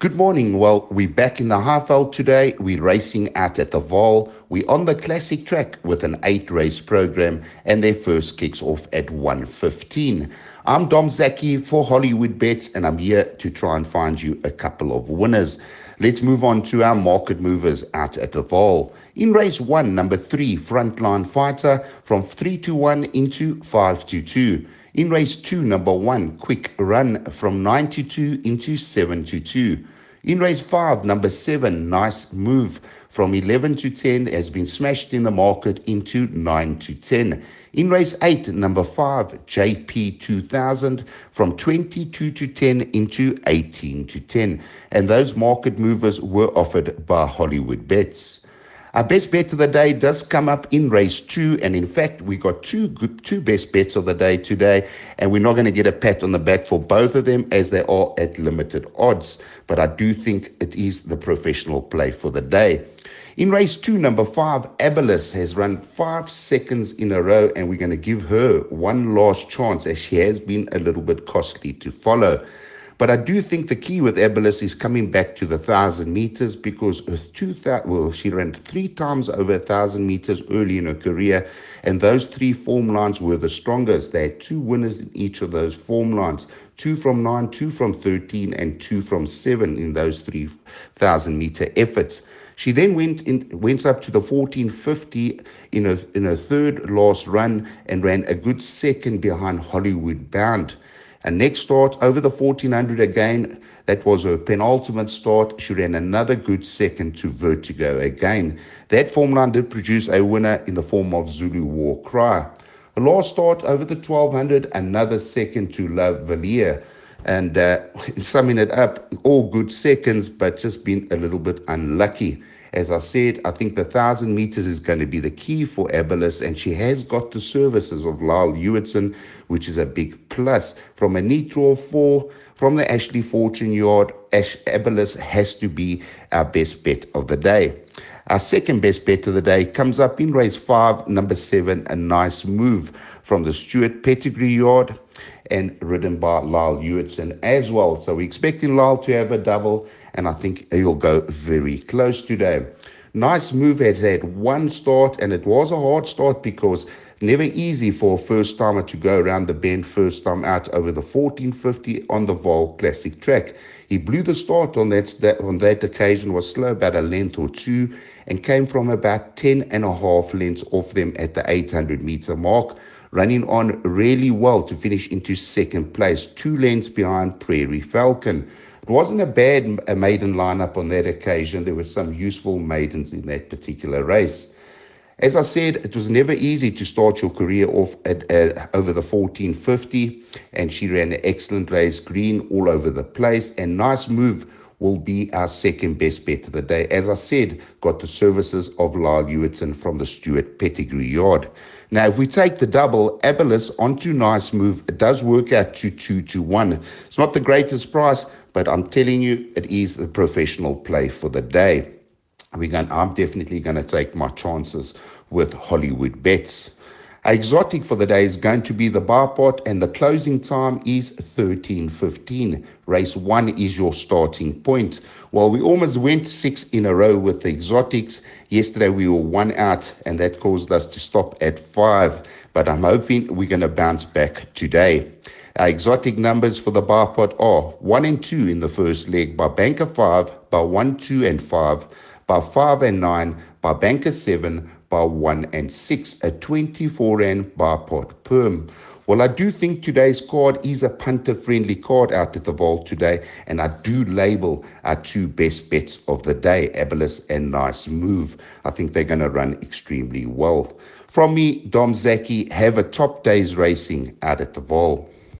Good morning. Well, we're back in the Highveld today. We're racing out at the Vaal. We're on the classic track with an eight race program, and their first kicks off at 1.15. I'm Dom Zaki for Hollywood Bets, and I'm here to try and find you a couple of winners. Let's move on to our market movers out at the Vaal. In race one, number three, Frontline Fighter from 3 to 1 into 5 to 2. In race 2, number 1, Quick Run from 92 into 72. In race 5, number 7, Nice Move from 11 to 10 has been smashed in the market into 9 to 10. In race 8, number 5, JP 2000 from 22 to 10 into 18 to 10. And those market movers were offered by Hollywood Bets. Our best bet of the day does come up in race two, and in fact, we got two good, two best bets of the day today, and we're not going to get a pat on the back for both of them as they are at limited odds. But I do think it is the professional play for the day. In race two, number five, Abelis has run five seconds in a row, and we're going to give her one last chance as she has been a little bit costly to follow. But I do think the key with Abelis is coming back to the thousand meters because two well, she ran three times over a thousand meters early in her career, and those three form lines were the strongest. They had two winners in each of those form lines two from nine, two from 13, and two from seven in those 3,000 meter efforts. She then went in, went up to the 1450 in a in a third last run and ran a good second behind Hollywood Bound. And next start over the 1400 again, that was her penultimate start. She ran another good second to Vertigo again. That form line did produce a winner in the form of Zulu War Cry. The last start over the 1200, another second to Love Valier. And uh, summing it up, all good seconds, but just been a little bit unlucky. As I said, I think the 1,000 meters is going to be the key for Abelis, and she has got the services of Lyle Hewitson, which is a big plus. From a neat draw four, from the Ashley Fortune yard, Ash Abelis has to be our best bet of the day. Our second best bet of the day comes up in race five, number seven, a nice move from the Stuart Pedersen yard and ridden by Lyle Hewitson as well. So we're expecting Lyle to have a double and I think he'll go very close today. Nice move has had one start, and it was a hard start because never easy for a first timer to go around the bend first time out over the 1450 on the Vaal Classic track. He blew the start on that, that on that occasion, was slow about a length or two, and came from about 10 and a half lengths off them at the 800 meter mark, running on really well to finish into second place, two lengths behind Prairie Falcon. It wasn't a bad maiden lineup on that occasion. There were some useful maidens in that particular race. As I said, it was never easy to start your career off at, over the 1450, and she ran an excellent race, green all over the place, and nice move will be our second best bet of the day. As I said, got the services of Lyle Hewitson from the Stuart Pedersen Yard. Now, if we take the double, Abelis onto nice move, it does work out to 2 to 1. It's not the greatest price, but I'm telling you, it is the professional play for the day. We're going, I'm definitely going to take my chances with Hollywood bets. Exotic for the day is going to be the bar pot, and the closing time is 13.15. Race one is your starting point. Well, we almost went six in a row with the exotics. Yesterday we were one out, and that caused us to stop at five. But I'm hoping we're going to bounce back today. Our exotic numbers for the bar pot are 1 and 2 in the first leg by Banker 5, by 1, 2 and 5, by 5 and 9, by Banker 7, by 1 and 6, a 24 and bar pot perm. Well, I do think today's card is a punter friendly card out at the Vaal today, and I do label our two best bets of the day, Abelis and Nice Move. I think they're going to run extremely well. From me, Dom Zaki, have a top day's racing out at the Vaal.